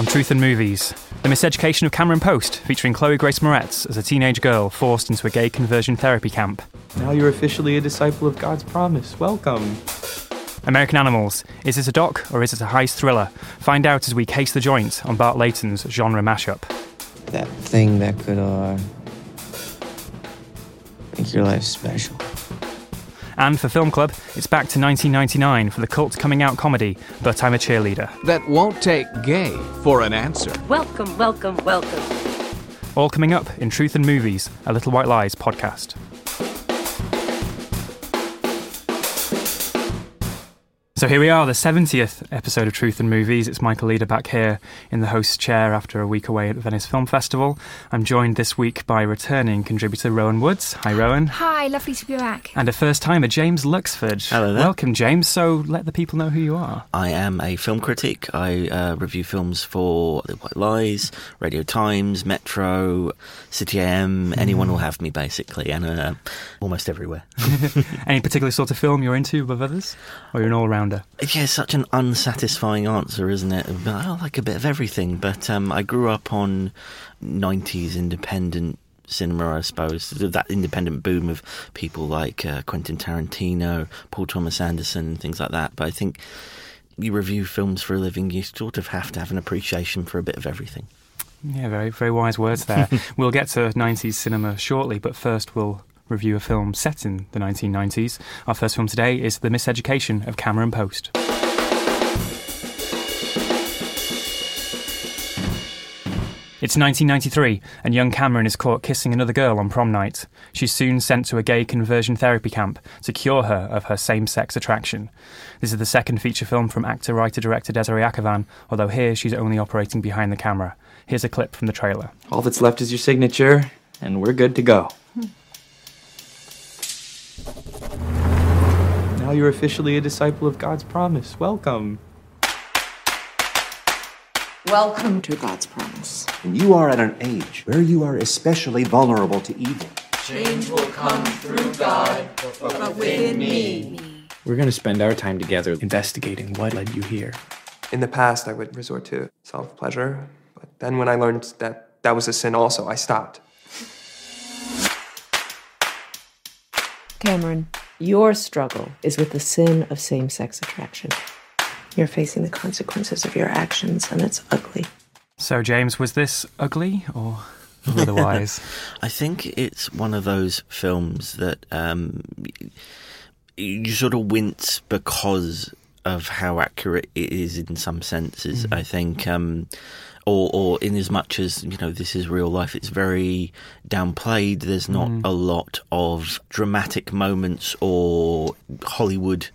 On Truth and Movies, The Miseducation of Cameron Post, featuring Chloe Grace Moretz as a teenage girl forced into a gay conversion therapy camp. Now you're officially a disciple of God's promise. Welcome. American Animals, is it a doc or is it a heist thriller? Find out as we case the joint on Bart Layton's genre mashup. That thing that could, uh, make your life special. And for Film Club, it's back to 1999 for the cult coming out comedy, But I'm a Cheerleader. That won't take gay for an answer. Welcome, welcome, welcome. All coming up in Truth and Movies, a Little White Lies podcast. So here we are, the 70th episode of Truth and Movies. It's Michael Leader back here in the host's chair after a week away at the Venice Film Festival. I'm joined this week by returning contributor Rowan Woods. Hi, Rowan. Hi, lovely to be back. And a first timer, James Luxford. Hello there. Welcome, James. So let the people know who you are. I am a film critic. I uh, review films for The White Lies, Radio Times, Metro, City AM. Anyone will have me, basically, and uh, almost everywhere. Any particular sort of film you're into with others? Or you're an all rounder? Yeah, such an unsatisfying answer, isn't it? I like a bit of everything. But um, I grew up on 90s independent cinema, I suppose. That independent boom of people like uh, Quentin Tarantino, Paul Thomas Anderson, things like that. But I think you review films for a living, you sort of have to have an appreciation for a bit of everything. Yeah, very, very wise words there. we'll get to 90s cinema shortly, but first we'll review a film set in the 1990s. Our first film today is The Miseducation of Cameron Post. It's 1993, and young Cameron is caught kissing another girl on prom night. She's soon sent to a gay conversion therapy camp to cure her of her same sex attraction. This is the second feature film from actor, writer, director Desiree Akhavan, although here she's only operating behind the camera. Here's a clip from the trailer. All that's left is your signature, and we're good to go. Now you're officially a disciple of God's promise. Welcome. Welcome to God's promise. And you are at an age where you are especially vulnerable to evil. Change will come through God, but within me. We're going to spend our time together investigating what led you here. In the past, I would resort to self pleasure, but then when I learned that that was a sin also, I stopped. Cameron, your struggle is with the sin of same sex attraction. You're facing the consequences of your actions, and it's ugly. So, James, was this ugly or otherwise? I think it's one of those films that um, you sort of wince because of how accurate it is in some senses. Mm-hmm. I think. Um, or, or in as much as you know this is real life it's very downplayed there's not mm. a lot of dramatic moments or hollywood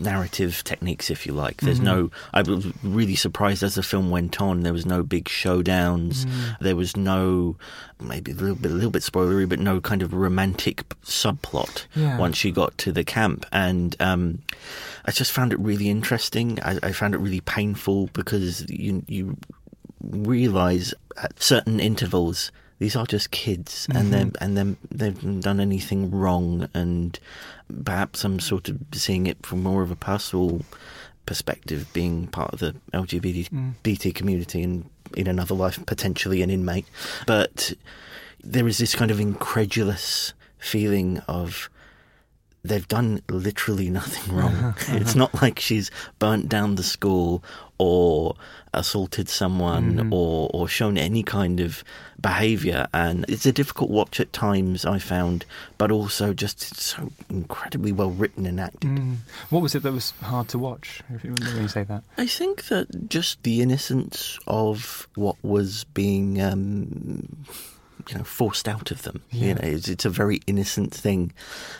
narrative techniques, if you like. There's mm-hmm. no. I was really surprised as the film went on. There was no big showdowns. Mm. There was no, maybe a little bit, a little bit spoilery, but no kind of romantic subplot yeah. once you got to the camp. And um, I just found it really interesting. I, I found it really painful because you you realize at certain intervals these are just kids, mm-hmm. and they and then they've done anything wrong, and perhaps I'm sort of seeing it from more of a personal perspective, being part of the LGBT mm. community and in another life potentially an inmate, but there is this kind of incredulous feeling of they've done literally nothing wrong. it's not like she's burnt down the school or assaulted someone mm. or, or shown any kind of behaviour. And it's a difficult watch at times, I found, but also just so incredibly well written and acted. Mm. What was it that was hard to watch, if you, when you say that? I think that just the innocence of what was being. Um, you know forced out of them. Yeah. You know, it's, it's, a very innocent thing,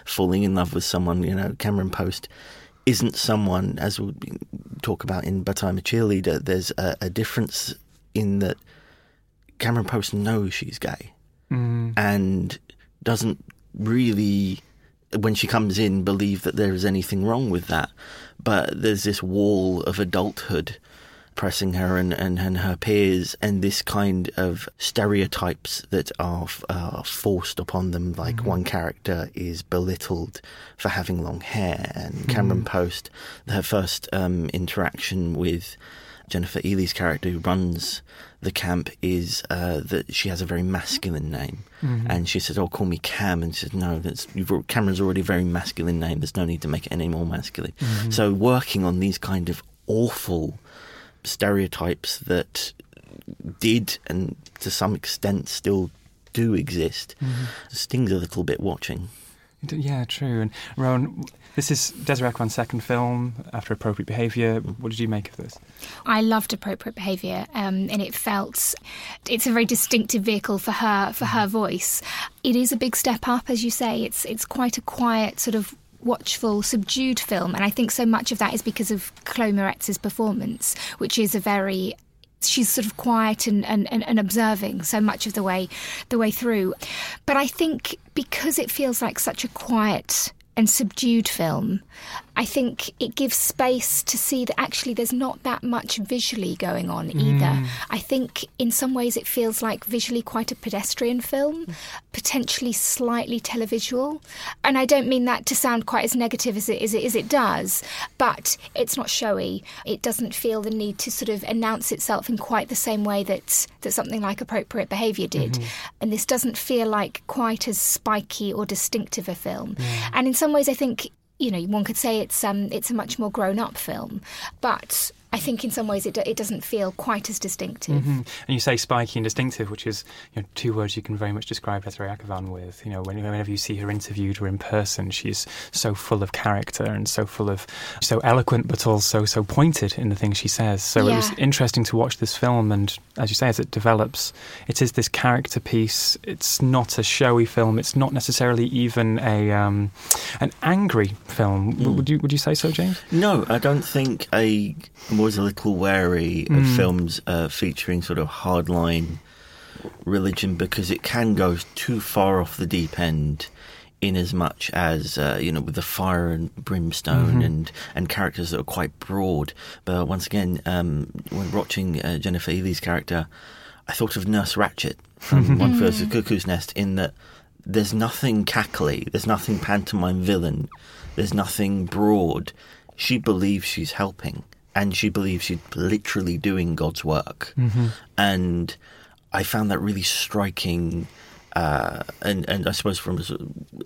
falling in love with someone. You know, Cameron Post isn't someone as we talk about in But I'm a Cheerleader. There's a, a difference in that Cameron Post knows she's gay mm. and doesn't really. When she comes in, believe that there is anything wrong with that, but there's this wall of adulthood pressing her and, and, and her peers, and this kind of stereotypes that are uh, forced upon them. Like mm-hmm. one character is belittled for having long hair, and Cameron mm-hmm. Post, her first um, interaction with Jennifer Ehle's character, who runs the camp, is uh, that she has a very masculine name, mm-hmm. and she says, "Oh, call me Cam," and she says, "No, that's Cameron's already a very masculine name. There's no need to make it any more masculine." Mm-hmm. So, working on these kind of awful stereotypes that did and to some extent still do exist mm-hmm. stings a little bit watching. Yeah, true. And Rowan, this is Desiree Akhavan's second film after Appropriate Behaviour. What did you make of this? I loved Appropriate Behaviour, um, and it felt it's a very distinctive vehicle for her for her voice. It is a big step up, as you say. It's it's quite a quiet sort of watchful, subdued film, and I think so much of that is because of Chloe Moretz's performance, which is a very she's sort of quiet and, and, and, observing so much of the way the way through. But I think because it feels like such a quiet and subdued film, I think it gives space to see that actually there's not that much visually going on either. Mm. I think in some ways it feels like visually quite a pedestrian film, potentially slightly televisual. And I don't mean that to sound quite as negative as it, as it, as it does, but it's not showy. It doesn't feel the need to sort of announce itself in quite the same way that, that something like appropriate behaviour did. Mm-hmm. And this doesn't feel like quite as spiky or distinctive a film. And in some ways, I think you know, one could say it's um, it's a much more grown up film, but I think in some ways it, it doesn't feel quite as distinctive. Mm-hmm. And you say spiky and distinctive, which is you know, two words you can very much describe Desiree Akhavan with. You know, whenever you see her interviewed or in person, she's so full of character and so full of so eloquent, but also so pointed in the things she says. So yeah. it was interesting to watch this film, and as you say, as it develops, it is this character piece. It's not a showy film. It's not necessarily even a um, an angry film. Mm. Would you would you say so, James? No, I don't think a I'm always a little wary of Mm. films uh, featuring sort of hardline religion because it can go too far off the deep end. In as much as uh, you know, with the fire and brimstone Mhm. and and characters that are quite broad, but once again, um, when watching uh, Jennifer Ehle's character, I thought of Nurse Ratched from One Over the Cuckoo's Nest in that there's nothing cackly, there's nothing pantomime villain, there's nothing broad. She believes she's helping, and she believes she's literally doing God's work. Mhm. And I found that really striking. Uh, and and I suppose from a,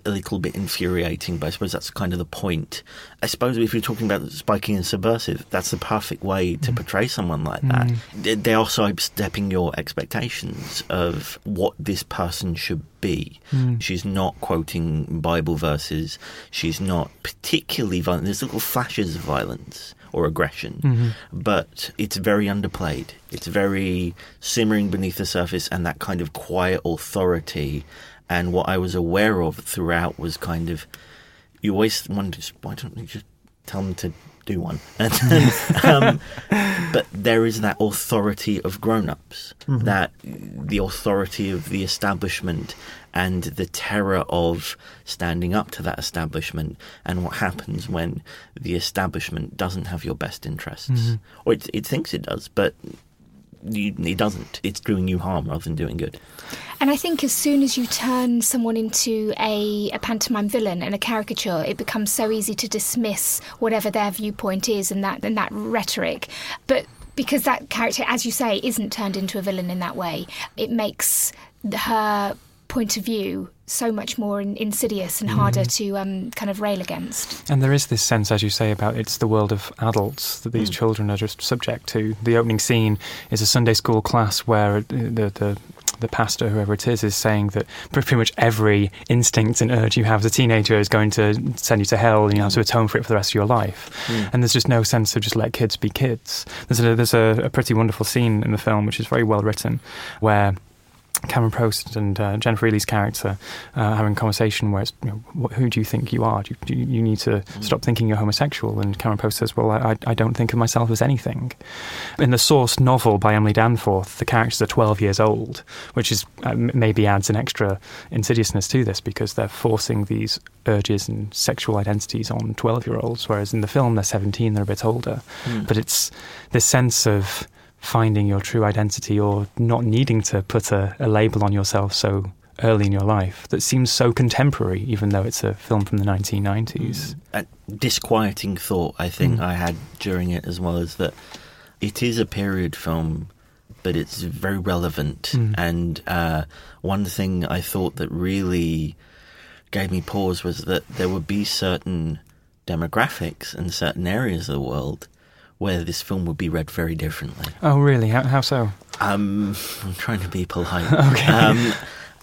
a little bit infuriating, but I suppose that's kind of the point. I suppose if you're talking about spiking and subversive, that's the perfect way to portray someone like that. Mm. They- They are sidestepping your expectations of what this person should be. Mm. She's not quoting Bible verses. She's not particularly violent. There's little flashes of violence or aggression, Mhm. but it's very underplayed. It's very simmering beneath the surface, and that kind of quiet authority. And what I was aware of throughout was kind of you always wonder why don't you just tell them to do one? And, um, but there is that authority of grown-ups, Mhm. that the authority of the establishment and the terror of standing up to that establishment and what happens when the establishment doesn't have your best interests Mhm. or it, it thinks it does but it doesn't it's doing you harm rather than doing good And I think as soon as you turn someone into a, a pantomime villain and a caricature, it becomes so easy to dismiss whatever their viewpoint is and that and that rhetoric. But because that character, as you say, isn't turned into a villain in that way, it makes her point of view so much more insidious and harder mm. to um, kind of rail against. And there is this sense, as you say, about it's the world of adults that these mm. children are just subject to. The opening scene is a Sunday school class where the, the the pastor, whoever it is, is saying that pretty much every instinct and urge you have as a teenager is going to send you to hell, and you have to atone for it for the rest of your life. Mm. And there's just no sense of just let kids be kids. There's a, there's a, a pretty wonderful scene in the film, which is very well written, where Cameron Post and uh, Jennifer Ehle's character uh, having a conversation where it's, you know, who do you think you are? Do you, you need to mm. stop thinking you're homosexual. And Cameron Post says, well, I, I, don't think of myself as anything. In the source novel by Emily Danforth, the characters are 12 years old, which is uh, maybe adds an extra insidiousness to this because they're forcing these urges and sexual identities on 12 year olds, whereas in the film they're 17, they're a bit older. Mm. But it's this sense of finding your true identity or not needing to put a, a, label on yourself so early in your life that seems so contemporary, even though it's a film from the 1990s. A disquieting thought, I think, mm. I had during it as well is that it is a period film, but it's very relevant. Mm. And uh, one thing I thought that really gave me pause was that there would be certain demographics and certain areas of the world where this film would be read very differently. Oh, really? How, how so? Um, I'm trying to be polite. okay. Um,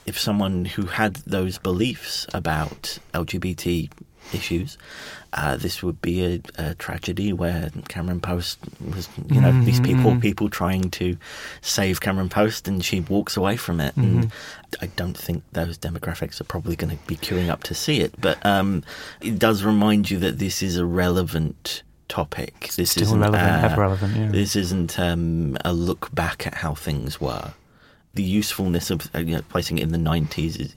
if someone who had those beliefs about LGBT issues, uh, this would be a, a, tragedy where Cameron Post was, you know, mm-hmm, these people, mm-hmm. people trying to save Cameron Post, and she walks away from it. Mm-hmm. And I don't think those demographics are probably going to be queuing up to see it, but um, it does remind you that this is a relevant topic. This Still isn't relevant, uh, ever relevant. Yeah. This isn't um, a look back at how things were. The usefulness of uh, you know, placing it in the nineties is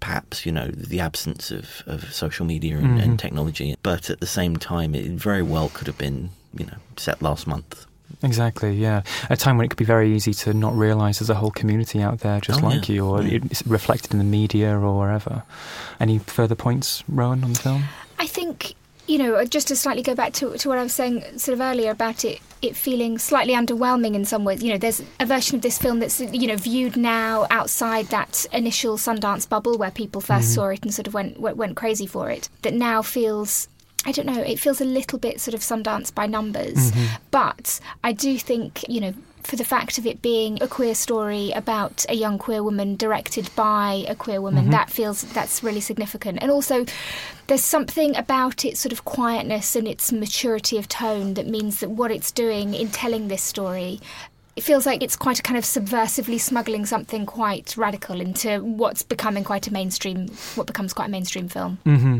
perhaps you know the absence of, of social media and, mm-hmm. and technology, but at the same time, it very well could have been you know set last month. Exactly, yeah. A time when it could be very easy to not realise there's a whole community out there just oh, like yeah. you, or yeah. it's reflected in the media or wherever. Any further points, Rowan, on the film? I think you know, just to slightly go back to, to what I was saying sort of earlier about it it feeling slightly underwhelming in some ways. You know, there's a version of this film that's you know viewed now outside that initial Sundance bubble where people 1st mm-hmm. saw it and sort of went went crazy for it. That now feels I don't know, it feels a little bit sort of Sundance by numbers. Mm-hmm. But I do think, you know, for the fact of it being a queer story about a young queer woman directed by a queer woman, mm-hmm. that feels that's really significant. And also, there's something about its sort of quietness and its maturity of tone that means that what it's doing in telling this story it feels like it's quite a kind of subversively smuggling something quite radical into what's becoming quite a mainstream, what becomes quite a mainstream film. Mm-hmm.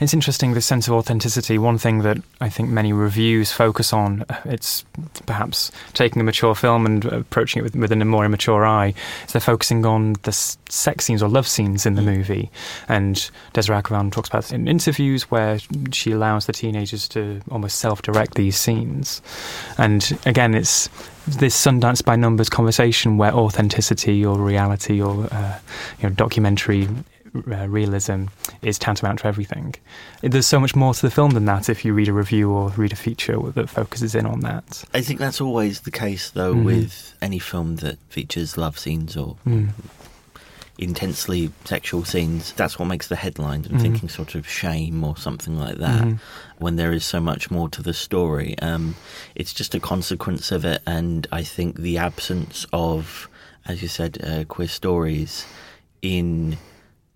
It's interesting the sense of authenticity. One thing that I think many reviews focus on, uh, it's perhaps taking a mature film and approaching it with, with a more immature eye. Is they're focusing on the sex scenes or love scenes in the mm. movie, and Desiree Akhavan talks about this in interviews where she allows the teenagers to almost self-direct these scenes, and again, it's this Sundance by numbers conversation where authenticity or reality or uh, you know documentary uh, realism is tantamount to everything. There's so much more to the film than that if you read a review or read a feature that focuses in on that. I think that's always the case, though, mm-hmm. with any film that features love scenes or mm intensely sexual scenes, that's what makes the headlines. I'm mm-hmm. thinking sort of shame or something like that. Mm-hmm. When there is so much more to the story, um, it's just a consequence of it. And I think the absence of, as you said, uh, queer stories in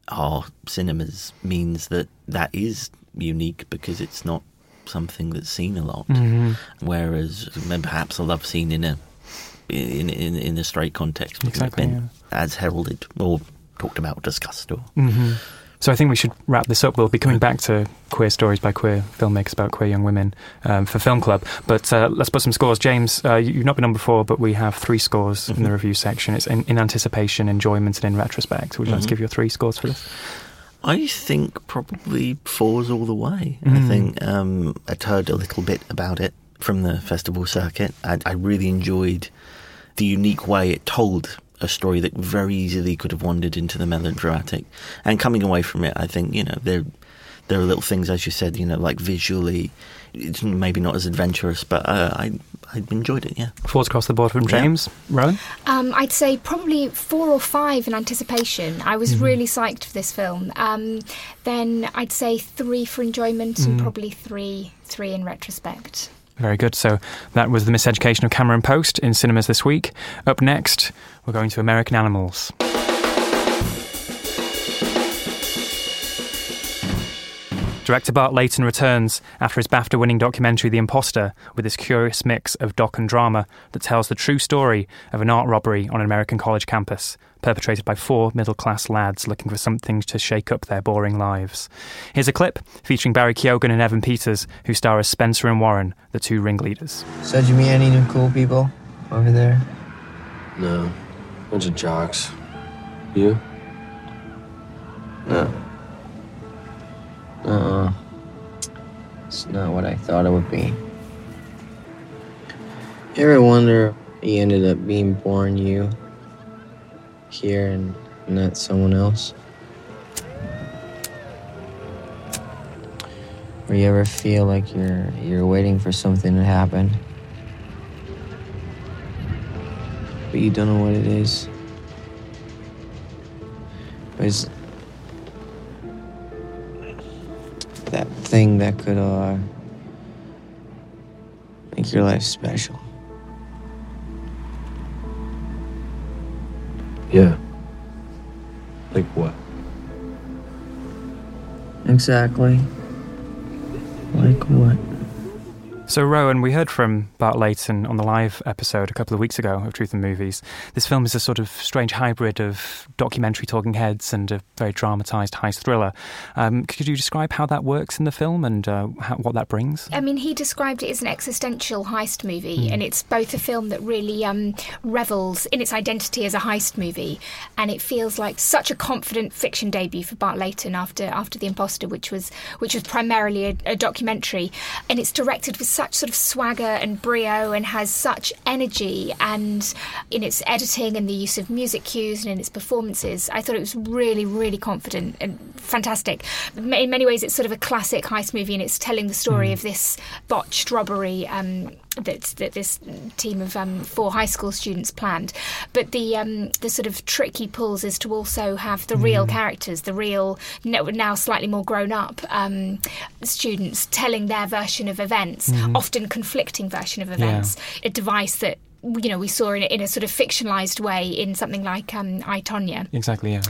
our cinemas means that that is unique because it's not something that's seen a lot. Mm-hmm. Whereas, perhaps a love scene in a in in, in a straight context exactly, been yeah. as heralded or talked about, discussed, or. Mm-hmm. So I think we should wrap this up. We'll be coming back to queer stories by queer filmmakers about queer young women um, for Film Club. But uh, let's put some scores. James, uh, you've not been on before, but we have three scores mm-hmm. in the review section. It's in, in, anticipation, enjoyment, and in retrospect. Would you mm-hmm. like to mm-hmm. give your three scores for this? I think probably fours all the way. Mm. I think um, I'd heard a little bit about it from the festival circuit. I, I really enjoyed the unique way it told a story that very easily could have wandered into the melodramatic. And coming away from it, I think you know there there are little things, as you said, you know, like visually, it's maybe not as adventurous, but uh, I I enjoyed it. Yeah. Thoughts across the board from James, yeah. Rowan. Um, I'd say probably four or five in anticipation. I was mm-hmm. really psyched for this film. Um, then I'd say three for enjoyment mm. and probably three three in retrospect. Very good. So that was the miseducation of Cameron Post in cinemas this week. Up next, we're going to American Animals. Director Bart Layton returns after his BAFTA winning documentary The Imposter with this curious mix of doc and drama that tells the true story of an art robbery on an American college campus, perpetrated by four middle class lads looking for something to shake up their boring lives. Here's a clip featuring Barry Keoghan and Evan Peters, who star as Spencer and Warren, the two ringleaders. So, did you meet any new cool people over there? No. Bunch of jocks. You? No. Uh, it's not what I thought it would be. You ever wonder he ended up being born you here and not someone else? Or you ever feel like you're you're waiting for something to happen, but you don't know what it is? It's that thing that could uh, make your life special. Yeah. Like what? Exactly. So, Rowan, we heard from Bart Layton on the live episode a couple of weeks ago of Truth and Movies. This film is a sort of strange hybrid of documentary talking heads and a very dramatised heist thriller. Um, could you describe how that works in the film and uh, how, what that brings? I mean, he described it as an existential heist movie, mm. and it's both a film that really um, revels in its identity as a heist movie, and it feels like such a confident fiction debut for Bart Layton after after The Imposter, which was which was primarily a, a documentary, and it's directed with such sort of swagger and brio and has such energy and in its editing and the use of music cues and in its performances I thought it was really really confident and fantastic in many ways it's sort of a classic heist movie and it's telling the story mm. of this botched robbery um, that that this team of um, four high school students planned. But the um, the sort of trick he pulls is to also have the mm. real characters, the real now slightly more grown up um, students telling their version of events, mm. Mm. often conflicting version of events. Yeah. A device that you know we saw in, in a sort of fictionalized way in something like um, I Tonya. Exactly, yeah.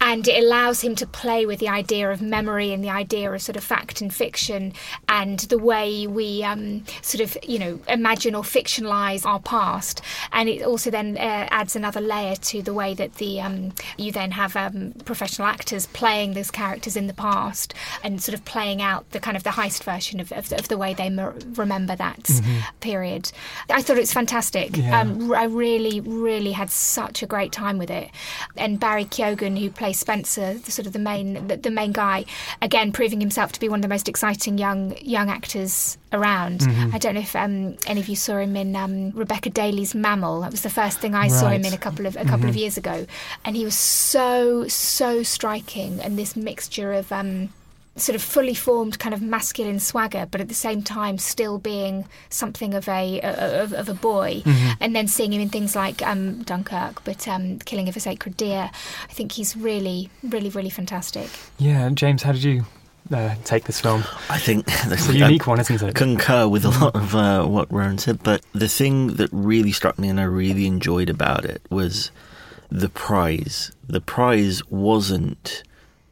And it allows him to play with the idea of memory and the idea of sort of fact and fiction and the way we um, sort of you know imagine or fictionalize our past. And it also then uh, adds another layer to the way that the um, you then have um, professional actors playing those characters in the past and sort of playing out the kind of the heist version of, of, of the way they remember that mm-hmm. period. I thought it was fantastic. Yeah. Um, I really, really had such a great time with it. And Barry Keoghan, who plays Spencer, the sort of the main, the, the main guy, again proving himself to be one of the most exciting young young actors around. Mm-hmm. I don't know if um, any of you saw him in um, Rebecca Daly's Mammal. That was the first thing I right. saw him in a couple of a couple mm-hmm. of years ago, and he was so so striking. And this mixture of um, sort of fully formed kind of masculine swagger, but at the same time still being something of a of, of a boy. Mm-hmm. And then seeing him in things like um, Dunkirk, but um, Killing of a Sacred Deer, I think he's really, really, really fantastic. Yeah, James, how did you uh, take this film. I think it's a unique one, isn't it? Concur with a lot of uh, what Rowan said, but the thing that really struck me and I really enjoyed about it was the prize. The prize wasn't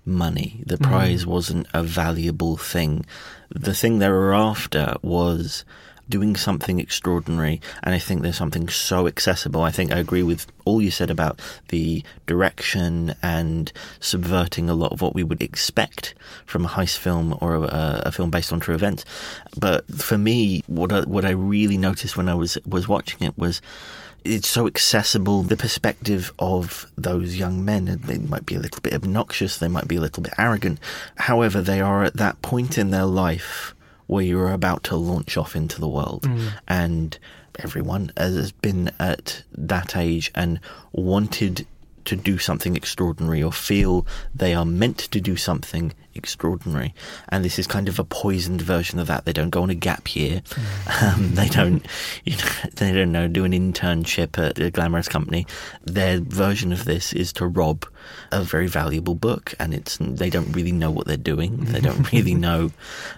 money. The mm-hmm. prize mm. wasn't a valuable thing. The thing they were after was doing something extraordinary. And I think there's something so accessible. I think I agree with all you said about the direction and subverting a lot of what we would expect from a heist film or a, a film based on true events. But for me, what I, what I really noticed when I was was watching it was it's so accessible. The perspective of those young men, they might be a little bit obnoxious, they might be a little bit arrogant. However, they are at that point in their life where you're about to launch off into the world. Mm. And everyone has been at that age and wanted to do something extraordinary or feel they are meant to do something extraordinary. And this is kind of a poisoned version of that. They don't go on a gap year. Um, they don't, you know, they don't know, do an internship at a glamorous company. Their version of this is to rob a very valuable book, and it's they don't really know what they're doing. They don't really know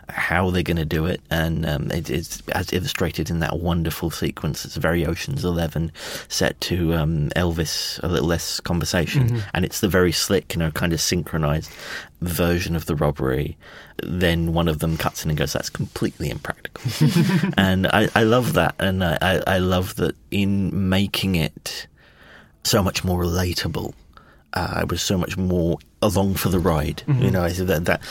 how they're going to do it, and um, it, it's as illustrated in that wonderful sequence. It's very Ocean's Eleven, set to um, Elvis, a little less conversation, Mhm. and it's the very slick, you know, kind of synchronized version of the robbery. Then one of them cuts in and goes, "That's completely impractical," and I, I love that, and I, I love that in making it so much more relatable. Uh, I was so much more along for the ride. Mhm. You know, I said that that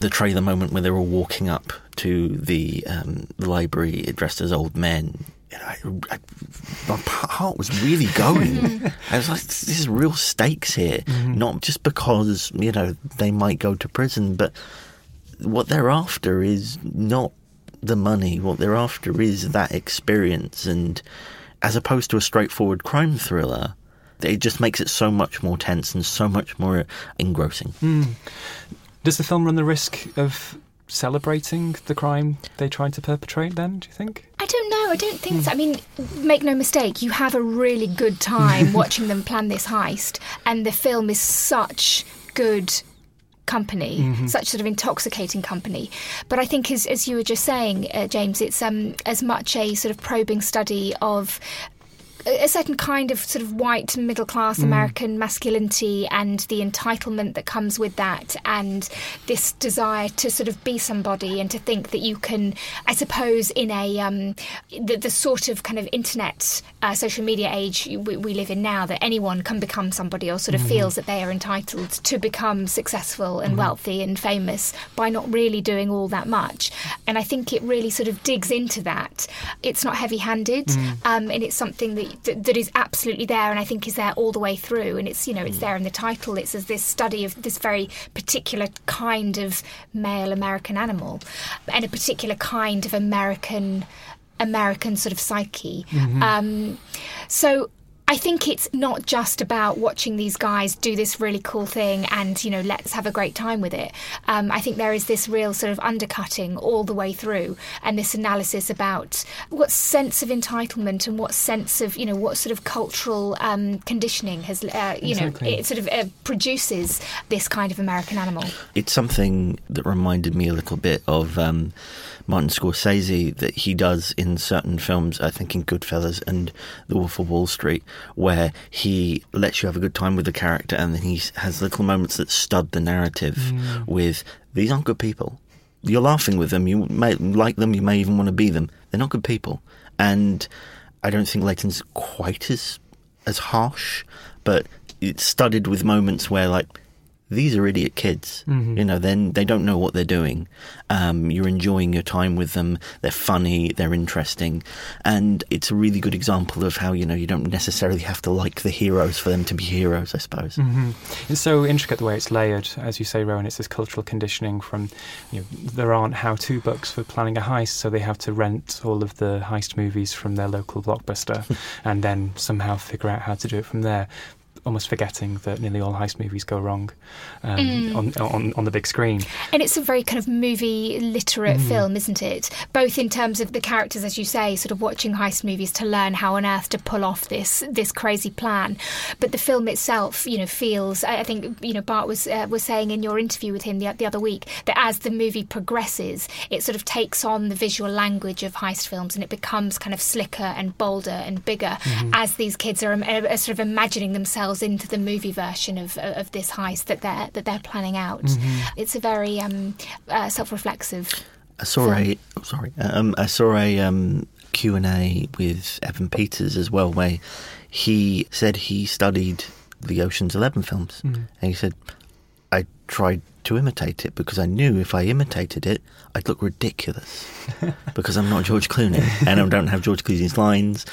the trailer moment when they're all walking up to the um, library dressed as old men. You know, I, I, my heart was really going. I was like, "This is real stakes here, not just because you know they might go to prison, but what they're after is not the money. What they're after is that experience, and as opposed to a straightforward crime thriller, it just makes it so much more tense and so much more engrossing. Hmm. Does the film run the risk of celebrating the crime they tried to perpetrate then, do you think? I don't know. I don't think so. I mean, make no mistake, you have a really good time watching them plan this heist, and the film is such good company, Mhm. such sort of intoxicating company. But I think, as, as you were just saying, uh, James, it's um, as much a sort of probing study of a certain kind of sort of white middle class Mm. American masculinity and the entitlement that comes with that, and this desire to sort of be somebody and to think that you can, I suppose, in a um, the, the sort of kind of internet uh, social media age we, we live in now, that anyone can become somebody or sort of Mhm. feels that they are entitled to become successful and Mhm. wealthy and famous by not really doing all that much. And I think it really sort of digs into that. It's not heavy handed, Mm. um, and it's something that, that that is absolutely there, and I think is there all the way through. And it's you know it's there in the title. It's as this study of this very particular kind of male American animal, and a particular kind of American American sort of psyche. Mhm. Um, so. I think it's not just about watching these guys do this really cool thing and, you know, let's have a great time with it. Um, I think there is this real sort of undercutting all the way through and this analysis about what sense of entitlement and what sense of, you know, what sort of cultural um, conditioning has, uh, you Exactly. know, it sort of uh, produces this kind of American animal. It's something that reminded me a little bit of um, Martin Scorsese that he does in certain films, I think in Goodfellas and The Wolf of Wall Street, where he lets you have a good time with the character and then he has little moments that stud the narrative Mm. with these aren't good people. You're laughing with them, you may like them, you may even want to be them. They're not good people. And I don't think Layton's quite as as harsh, but it's studded with moments where like these are idiot kids. Mhm. You know, then they don't know what they're doing. Um, you're enjoying your time with them. They're funny. They're interesting, and it's a really good example of how you know you don't necessarily have to like the heroes for them to be heroes. I suppose. hmm It's so intricate the way it's layered, as you say, Rowan. It's this cultural conditioning from, you know, there aren't how-to books for planning a heist, so they have to rent all of the heist movies from their local blockbuster, and then somehow figure out how to do it from there. Almost forgetting that nearly all heist movies go wrong um, Mm. on, on on the big screen. And it's a very kind of movie literate Mm. film, isn't it? Both in terms of the characters, as you say, sort of watching heist movies to learn how on earth to pull off this this crazy plan, but the film itself, you know, feels. I I think you know Bart was uh, was saying in your interview with him the, the other week that as the movie progresses, it sort of takes on the visual language of heist films and it becomes kind of slicker and bolder and bigger Mhm. as these kids are, are, are sort of imagining themselves into the movie version of of this heist that they're that they're planning out. Mhm. It's a very um, uh, self-reflexive. I saw a oh, sorry. Um, I saw a um, Q and A with Evan Peters as well, where he said he studied the Ocean's Eleven films, Mm. and he said, "I tried to imitate it because I knew if I imitated it, I'd look ridiculous because I'm not George Clooney and I don't have George Clooney's lines.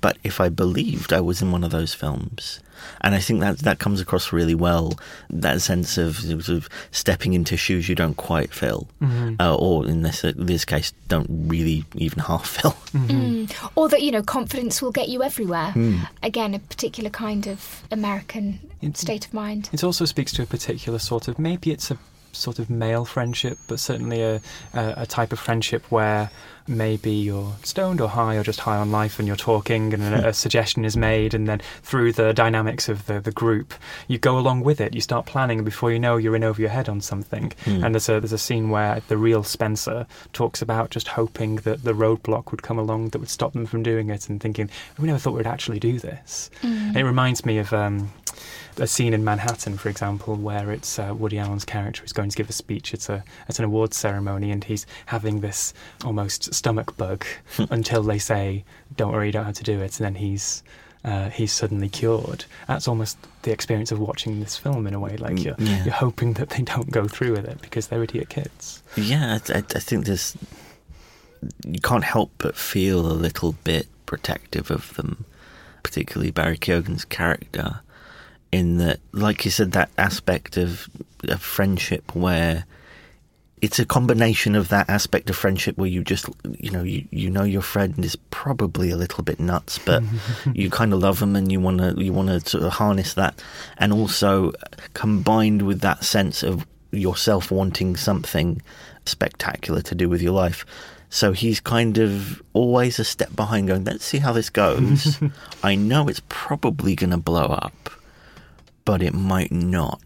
But if I believed I was in one of those films, and I think that that comes across really well. That sense of sort of stepping into shoes you don't quite fill, mm-hmm. uh, or in this uh, this case, don't really even half fill. Mm-hmm. Mm. Or that you know, confidence will get you everywhere. Mm. Again, a particular kind of American it, state of mind. It also speaks to a particular sort of maybe it's a sort of male friendship, but certainly a, a, a, type of friendship where maybe you're stoned or high or just high on life and you're talking and a, a suggestion is made, and then through the dynamics of the, the group, you go along with it. You start planning, and before you know, you're in over your head on something. Mm. And there's a, there's a scene where the real Spencer talks about just hoping that the roadblock would come along that would stop them from doing it and thinking, we never thought we'd actually do this. Mm. it reminds me of. Um, a scene in Manhattan, for example, where it's uh, Woody Allen's character who's going to give a speech. at a it's an awards ceremony, and he's having this almost stomach bug until they say, "Don't worry, you don't have to do it," and then he's uh, he's suddenly cured. That's almost the experience of watching this film in a way. Like mm, you're, yeah. you're hoping that they don't go through with it because they're idiot kids. Yeah, I, I think there's you can't help but feel a little bit protective of them, particularly Barry Keoghan's character in that, like you said, that aspect of, of friendship where it's a combination of that aspect of friendship where you just, you know, you, you know your friend is probably a little bit nuts, but you kind of love them and you want to you want to sort of harness that, and also combined with that sense of yourself wanting something spectacular to do with your life. So he's kind of always a step behind, going, "Let's see how this goes." I know it's probably going to blow up but it might not.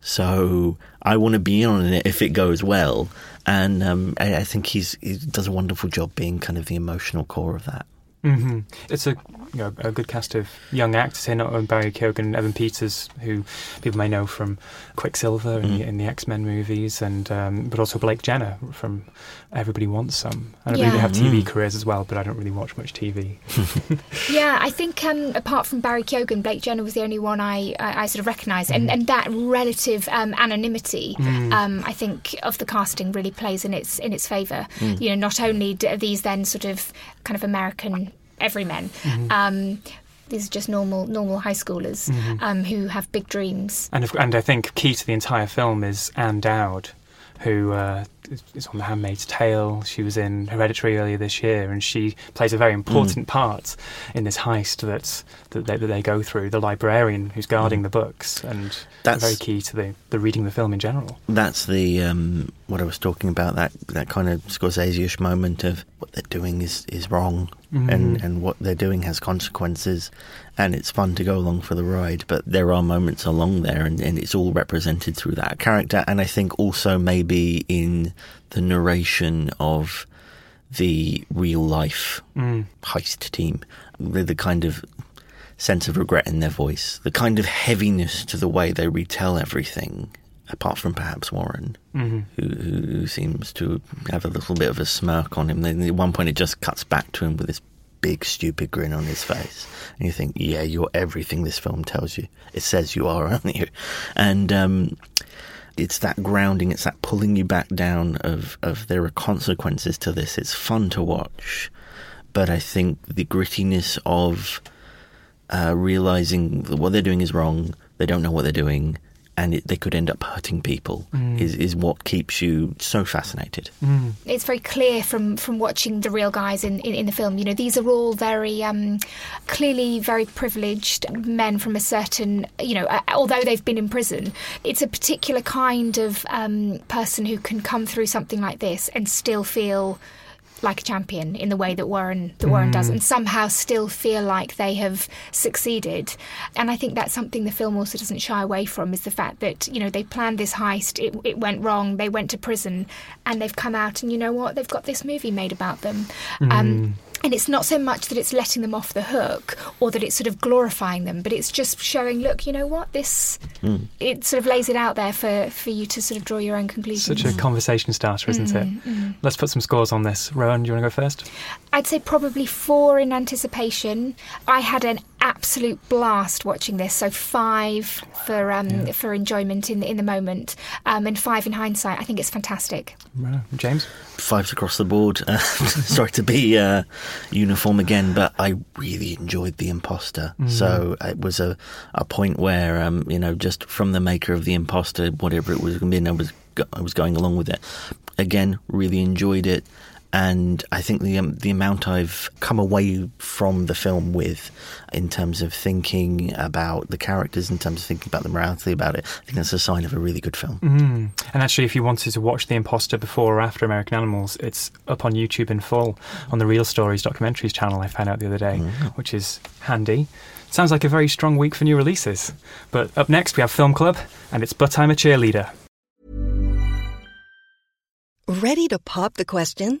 So I want to be in on it if it goes well, and um, I, I, think he's he does a wonderful job being kind of the emotional core of that. Mm-hmm. It's a you know, a good cast of young actors here, not only Barry Keoghan and Evan Peters, who people may know from Quicksilver in, mm. the, in the X Men movies, and um, but also Blake Jenner from Everybody Wants Some. And I believe they have TV mm. careers as well, but I don't really watch much TV. yeah, I think um, apart from Barry Keoghan, Blake Jenner was the only one I, I, I sort of recognised, mm. and, and that relative um, anonymity, mm. Um, I think, of the casting really plays in its in its favour. Mm. You know, not only are these then sort of kind of American everymen. Um, these are just normal normal high schoolers mm-hmm. um, who have big dreams. And and I think key to the entire film is Ann Dowd, who uh, is on The Handmaid's Tale. She was in Hereditary earlier this year, and she plays a very important mm. part in this heist that that they, that they, go through. The librarian who's guarding mm. the books, and that's very key to the, the reading the film in general. That's the um, what I was talking about. That that kind of Scorsese-ish moment of what they're doing is is wrong, mm. and and what they're doing has consequences, and it's fun to go along for the ride. But there are moments along there, and, and it's all represented through that character. And I think also maybe in the narration of the real life mm. heist team, the, the kind of sense of regret in their voice, the kind of heaviness to the way they retell everything. Apart from perhaps Warren, mm-hmm. who, who, seems to have a little bit of a smirk on him. Then at one point, it just cuts back to him with this big stupid grin on his face, and you think, "Yeah, you're everything this film tells you. It says you are, aren't you?" And um, it's that grounding, it's that pulling you back down of of there are consequences to this. It's fun to watch, but I think the grittiness of uh, realizing what they're doing is wrong, they don't know what they're doing, and it, they could end up hurting people mm. is, is what keeps you so fascinated. Mm. It's very clear from, from watching the real guys in, in, in the film. You know, these are all very um, clearly very privileged men from a certain, you know, uh, although they've been in prison, it's a particular kind of um, person who can come through something like this and still feel like a champion in the way that Warren that Warren mm. does, and somehow still feel like they have succeeded. And I think that's something the film also doesn't shy away from is the fact that you know they planned this heist, it, it went wrong, they went to prison, and they've come out, and you know what, they've got this movie made about them. Mm. Um, and it's not so much that it's letting them off the hook or that it's sort of glorifying them, but it's just showing, look, you know what, this, mm. it sort of lays it out there for, for you to sort of draw your own conclusions. Such a conversation starter, isn't mm, it? Mm. Let's put some scores on this. Rowan, do you want to go first? I'd say probably four in anticipation. I had an absolute blast watching this. So five for um, Yeah. for enjoyment in in the moment, um, and five in hindsight. I think it's fantastic. Right. James? Fives across the board. Uh, sorry to be uh, uniform again, but I really enjoyed The Imposter. Mm. So it was a, a point where, um, you know, just from the maker of The Imposter, whatever it was going to be, I was, I was going along with it. Again, really enjoyed it. And I think the um, the amount I've come away from the film with, in terms of thinking about the characters, in terms of thinking about the morality about it, I think that's a sign of a really good film. Mm. And actually, if you wanted to watch The Imposter before or after American Animals, it's up on YouTube in full on the Real Stories documentaries channel, I found out the other day, which is handy. Sounds like a very strong week for new releases. But up next, we have Film Club, and it's But I'm a Cheerleader. Ready to pop the question?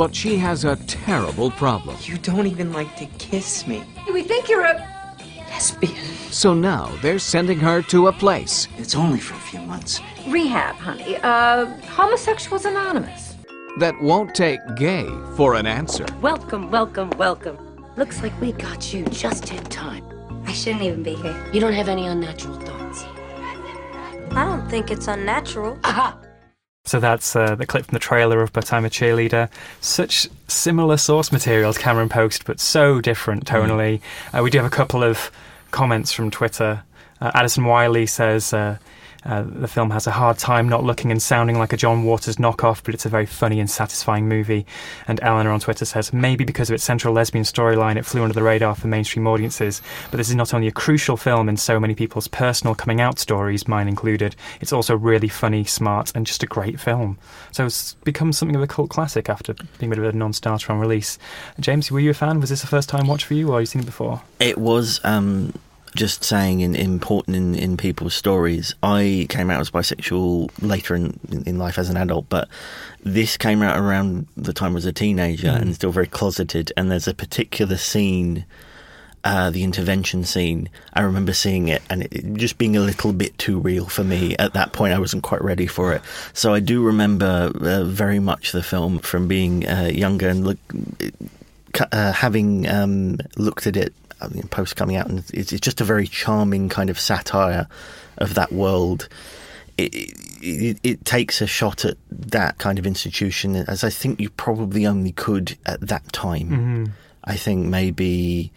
but she has a terrible problem. You don't even like to kiss me. We think you're a lesbian. So now they're sending her to a place. It's only for a few months. Rehab, honey. Uh, Homosexuals Anonymous. That won't take gay for an answer. Welcome, welcome, welcome. Looks like we got you just in time. I shouldn't even be here. You don't have any unnatural thoughts. I don't think it's unnatural. Aha! So that's uh, the clip from the trailer of But I'm a Cheerleader. Such similar source material to Cameron Post, but so different tonally. Uh, we do have a couple of comments from Twitter. Uh, Addison Wiley says uh, the film has a hard time not looking and sounding like a John Waters knockoff, but it's a very funny and satisfying movie. And Eleanor on Twitter says maybe because of its central lesbian storyline, it flew under the radar for mainstream audiences. But this is not only a crucial film in so many people's personal coming out stories, mine included, it's also really funny, smart, and just a great film. So it's become something of a cult classic after being a bit of a non starter on release. James, were you a fan? Was this a first time watch for you, or have you seen it before? It was um, just saying in, important in, in people's stories. I came out as bisexual later in, in life as an adult, but this came out around the time I was a teenager Mm. and still very closeted. And there's a particular scene. Uh, the intervention scene. I remember seeing it and it, just being a little bit too real for me at that point. I wasn't quite ready for it. So I do remember uh, very much the film from being uh, younger and look, uh, having um, looked at it I mean, post coming out, and it's, it's just a very charming kind of satire of that world. It, it, it takes a shot at that kind of institution, as I think you probably only could at that time. Mhm. I think maybe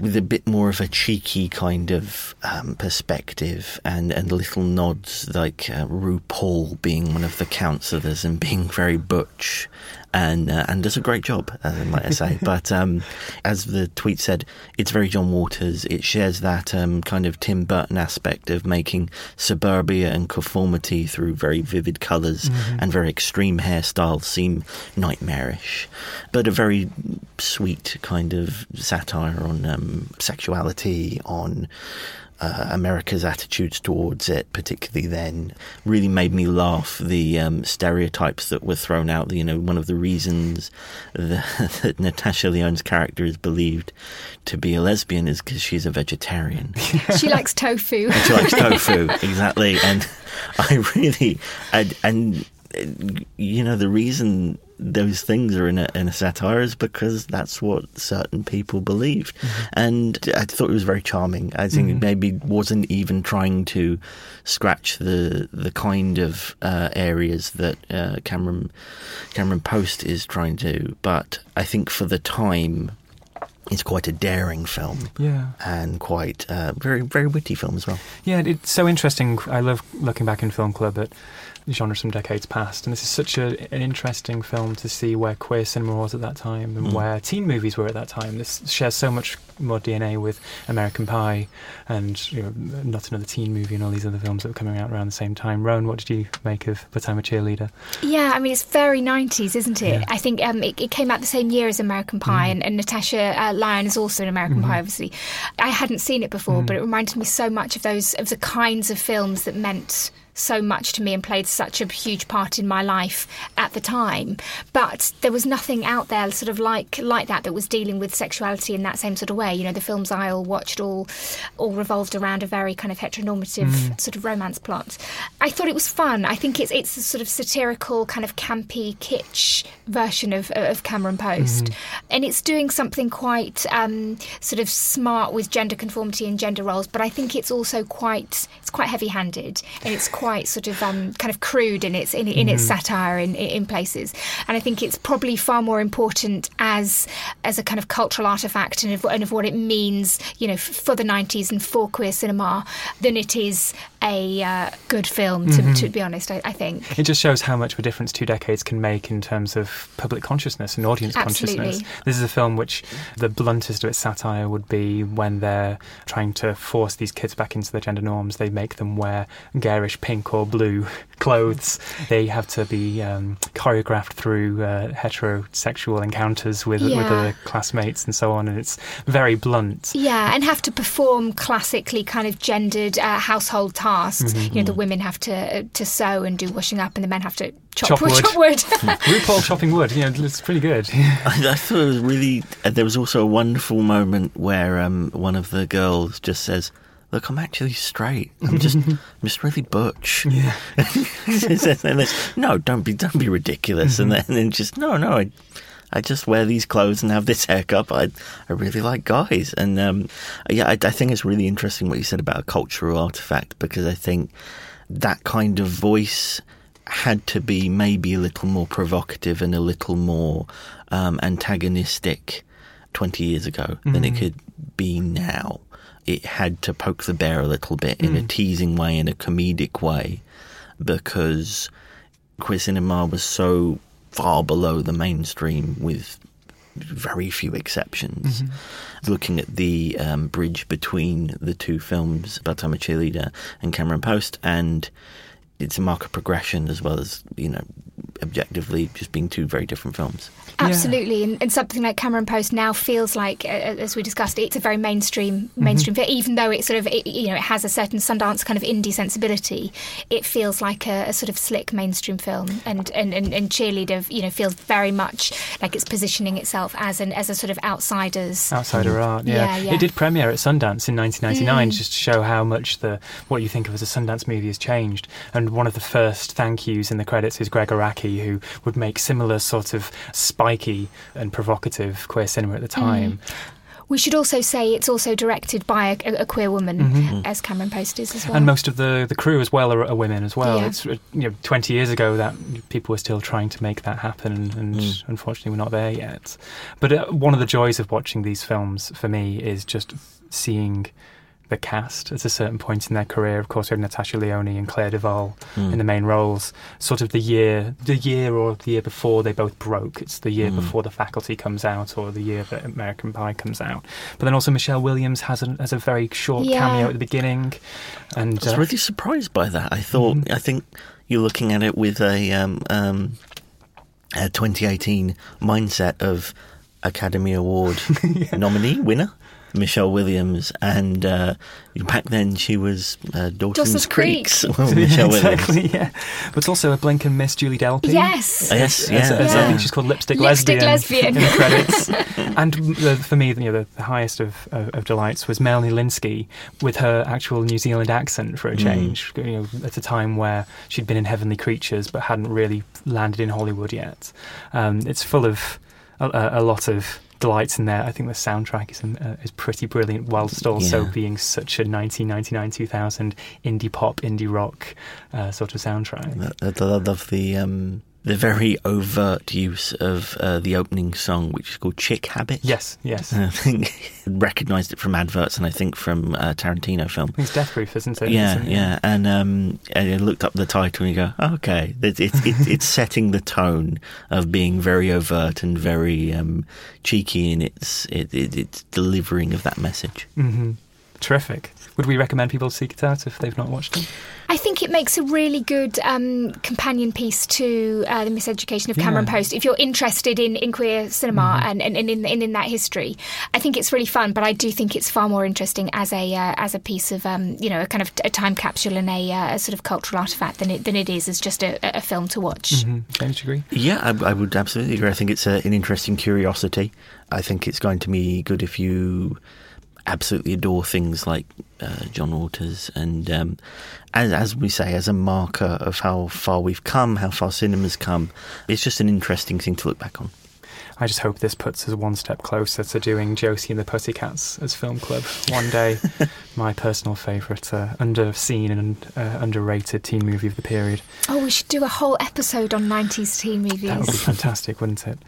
with a bit more of a cheeky kind of um, perspective and, and little nods, like uh, RuPaul being one of the counselors and being very butch and uh, and does a great job, uh, might I say. but um, as the tweet said, it's very John Waters. It shares that um, kind of Tim Burton aspect of making suburbia and conformity through very vivid colors Mhm. and very extreme hairstyles seem nightmarish, but a very sweet kind of satire on um, sexuality, on uh, America's attitudes towards it, particularly then, really made me laugh. The um, stereotypes that were thrown out. You know, one of the reasons that, that Natasha Lyonne's character is believed to be a lesbian is because she's a vegetarian. she likes tofu. And she likes tofu, exactly. And I really, and, and you know, the reason those things are in a, in a satire is because that's what certain people believed. Mm-hmm. And I thought it was very charming. I think mm-hmm. maybe wasn't even trying to scratch the the kind of uh, areas that uh, Cameron Cameron Post is trying to. But I think for the time, it's quite a daring film, yeah, and quite uh, very very witty film as well. Yeah, it's so interesting. I love looking back in film club at genres from decades past. And this is such a, an interesting film to see where queer cinema was at that time and mm. where teen movies were at that time. This shares so much more DNA with American Pie and you know, Not Another Teen Movie and all these other films that were coming out around the same time. Rowan, what did you make of But I'm a Cheerleader? Yeah, I mean, it's very 90s, isn't it? Yeah. I think um, it, it, came out the same year as American Pie, mm. and, and, Natasha uh, Lyonne is also an American mm-hmm. Pie, obviously. I hadn't seen it before, mm. but it reminded me so much of those, of the kinds of films that meant so much to me and played such a huge part in my life at the time. But there was nothing out there sort of like like that that was dealing with sexuality in that same sort of way. You know, the films I all watched all all revolved around a very kind of heteronormative mm. sort of romance plot. I thought it was fun. I think it's it's a sort of satirical, kind of campy, kitsch version of of Cameron Post, mm. and it's doing something quite um, sort of smart with gender conformity and gender roles. But I think it's also quite it's quite heavy handed and it's quite sort of um, kind of crude in its in, in its mm-hmm. satire in, in places. And I think it's probably far more important as as a kind of cultural artifact and of, and of what it means, you know, for the '90s and for queer cinema than it is a uh, good film. To, mm-hmm. to, be honest, I, I, think it just shows how much of a difference two decades can make in terms of public consciousness and audience Absolutely. consciousness. This is a film which the bluntest of its satire would be when they're trying to force these kids back into their gender norms. They make them wear garish pink or blue clothes. They have to be um, choreographed through uh, heterosexual encounters with yeah. with other classmates and so on, and it's very blunt. Yeah, and have to perform classically kind of gendered uh, household tasks tasks. Mm-hmm. You know, the women have to uh, to sew and do washing up, and the men have to chop, chop wood. Chop wood. RuPaul chopping wood. You know, it's pretty good. I, I, thought it was really. Uh, there was also a wonderful moment where um, one of the girls just says. Look, I'm actually straight. I'm just, I'm just really butch. Yeah. no, don't be, don't be ridiculous. Mm-hmm. And, then, and then just no, no. I, I just wear these clothes and have this haircut. I I really like guys, and um, yeah, I, I think it's really interesting what you said about a cultural artifact because I think that kind of voice had to be maybe a little more provocative and a little more um, antagonistic 20 years ago mm. than it mm. could be now. It had to poke the bear a little bit mm. in a mm. teasing way, in a comedic way, because queer cinema was so far below the mainstream with very few exceptions. Mm-hmm. Looking at the um, bridge between the two films, But I'm a Cheerleader and Cameron Post, and it's a mark of progression as well as, you know, objectively just being two very different films. Absolutely, yeah. and, and, something like Cameron Post now feels like, uh, as we discussed, it's a very mainstream mainstream mm-hmm. film. Even though it sort of it, you know it has a certain Sundance kind of indie sensibility, it feels like a, a sort of slick mainstream film. And and, and and Cheerleader, you know, feels very much like it's positioning itself as an as a sort of outsiders outsider art. Yeah. yeah, yeah. it did premiere at Sundance in 1999, mm. just to show how much the what you think of as a Sundance movie has changed. And one of the first thank yous in the credits is Gregg Araki, who would make similar sort of spiky and provocative queer cinema at the time. Mm. We should also say it's also directed by a, a queer woman, mm-hmm. as Cameron Post is as well. And most of the, the crew as well are, are women as well. Yeah. It's uh, you know twenty years ago that people were still trying to make that happen, and, and mm. unfortunately we're not there yet. But uh, one of the joys of watching these films for me is just seeing the cast at a certain point in their career. Of course, we have Natasha Lyonne and Clea DuVall mm. in the main roles. Sort of the year, the year or the year before they both broke. It's the year mm. before The Faculty comes out or the year that American Pie comes out. But then also Michelle Williams has a, has a very short yeah. cameo at the beginning. And I was uh, really surprised by that. I thought, mm I think you're looking at it with a, um, um, a 2018 mindset of Academy Award yeah. nominee winner. Michelle Williams, and uh, back then she was uh, Dawson's, Dawson's Creek. Creek's well, Michelle Williams. exactly, yeah. But it's also a blink and miss Julie Delpy. Yes. Yes, yeah, as- as I think she's called Lipstick, Lipstick Lesbian, Lesbian. in the credits. and the, for me, you know, the, the highest of, of, of delights was Melanie Lynskey with her actual New Zealand accent for a Mm. change. You know, at a time where she'd been in Heavenly Creatures but hadn't really landed in Hollywood yet. Um, it's full of a, a, a lot of delights in there. I think the soundtrack is uh, is pretty brilliant, whilst also Yeah. being such a 1999-2000 indie pop, indie rock uh, sort of soundtrack. I, I love the um, the very overt use of uh, the opening song, which is called "Chick Habit." Yes, yes. I think recognised it from adverts, and I think from a Tarantino film. It's Death Proof, isn't it? Yeah, Isn't it? yeah, and um, and I looked up the title and you go, oh, okay, it's it's, it's it's setting the tone of being very overt and very um, cheeky in its it, it, its delivering of that message. hmm Terrific. Would we recommend people seek it out if they've not watched it? I think it makes a really good um, companion piece to uh, the Miseducation of Cameron Yeah. Post. If you're interested in, in queer cinema Mhm. and, and, and, in, and in that history, I think it's really fun. But I do think it's far more interesting as a uh, as a piece of um, you know a kind of a time capsule and a, uh, a sort of cultural artifact than it than it is as just a, a film to watch. Mm-hmm. James, do you agree? Yeah, I, I would absolutely agree. I think it's a, an interesting curiosity. I think it's going to be good if you absolutely adore things like uh, John Waters, and um, as, as we say, as a marker of how far we've come, how far cinema's come. It's just an interesting thing to look back on. I just hope this puts us one step closer to doing Josie and the Pussycats as film club one day. My personal favourite, uh, underseen and uh, underrated teen movie of the period. Oh, we should do a whole episode on 90s teen movies. That would be fantastic, wouldn't it?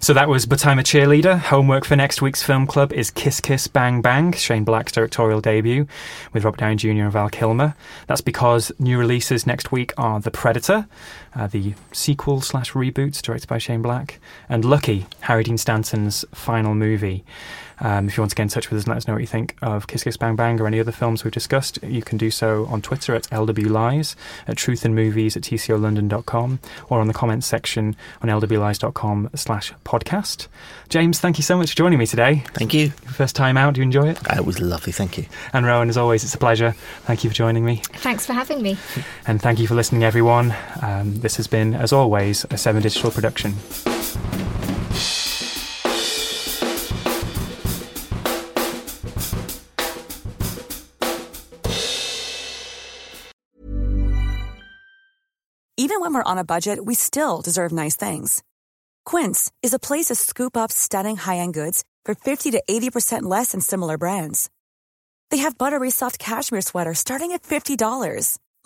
So that was But I'm a Cheerleader. Homework for next week's film club is Kiss Kiss Bang Bang, Shane Black's directorial debut with Robert Downey Jr. and Val Kilmer. That's because new releases next week are The Predator, uh, the sequel slash reboot directed by Shane Black, and Lucky, Harry Dean Stanton's final movie. Um, if you want to get in touch with us and let us know what you think of Kiss Kiss Bang Bang or any other films we've discussed, you can do so on Twitter at LWLies, at truthandmovies at tcolondon.com, or on the comments section on lwlies.com slash podcast. James, thank you so much for joining me today. Thank you. First time out, do you enjoy it? It was lovely, thank you. And Rowan, as always, it's a pleasure. Thank you for joining me. Thanks for having me. And thank you for listening, everyone. Um, this has been, as always, a Seven Digital production. Even when we're on a budget, we still deserve nice things. Quince is a place to scoop up stunning high-end goods for 50 to 80% less than similar brands. They have buttery soft cashmere sweaters starting at $50,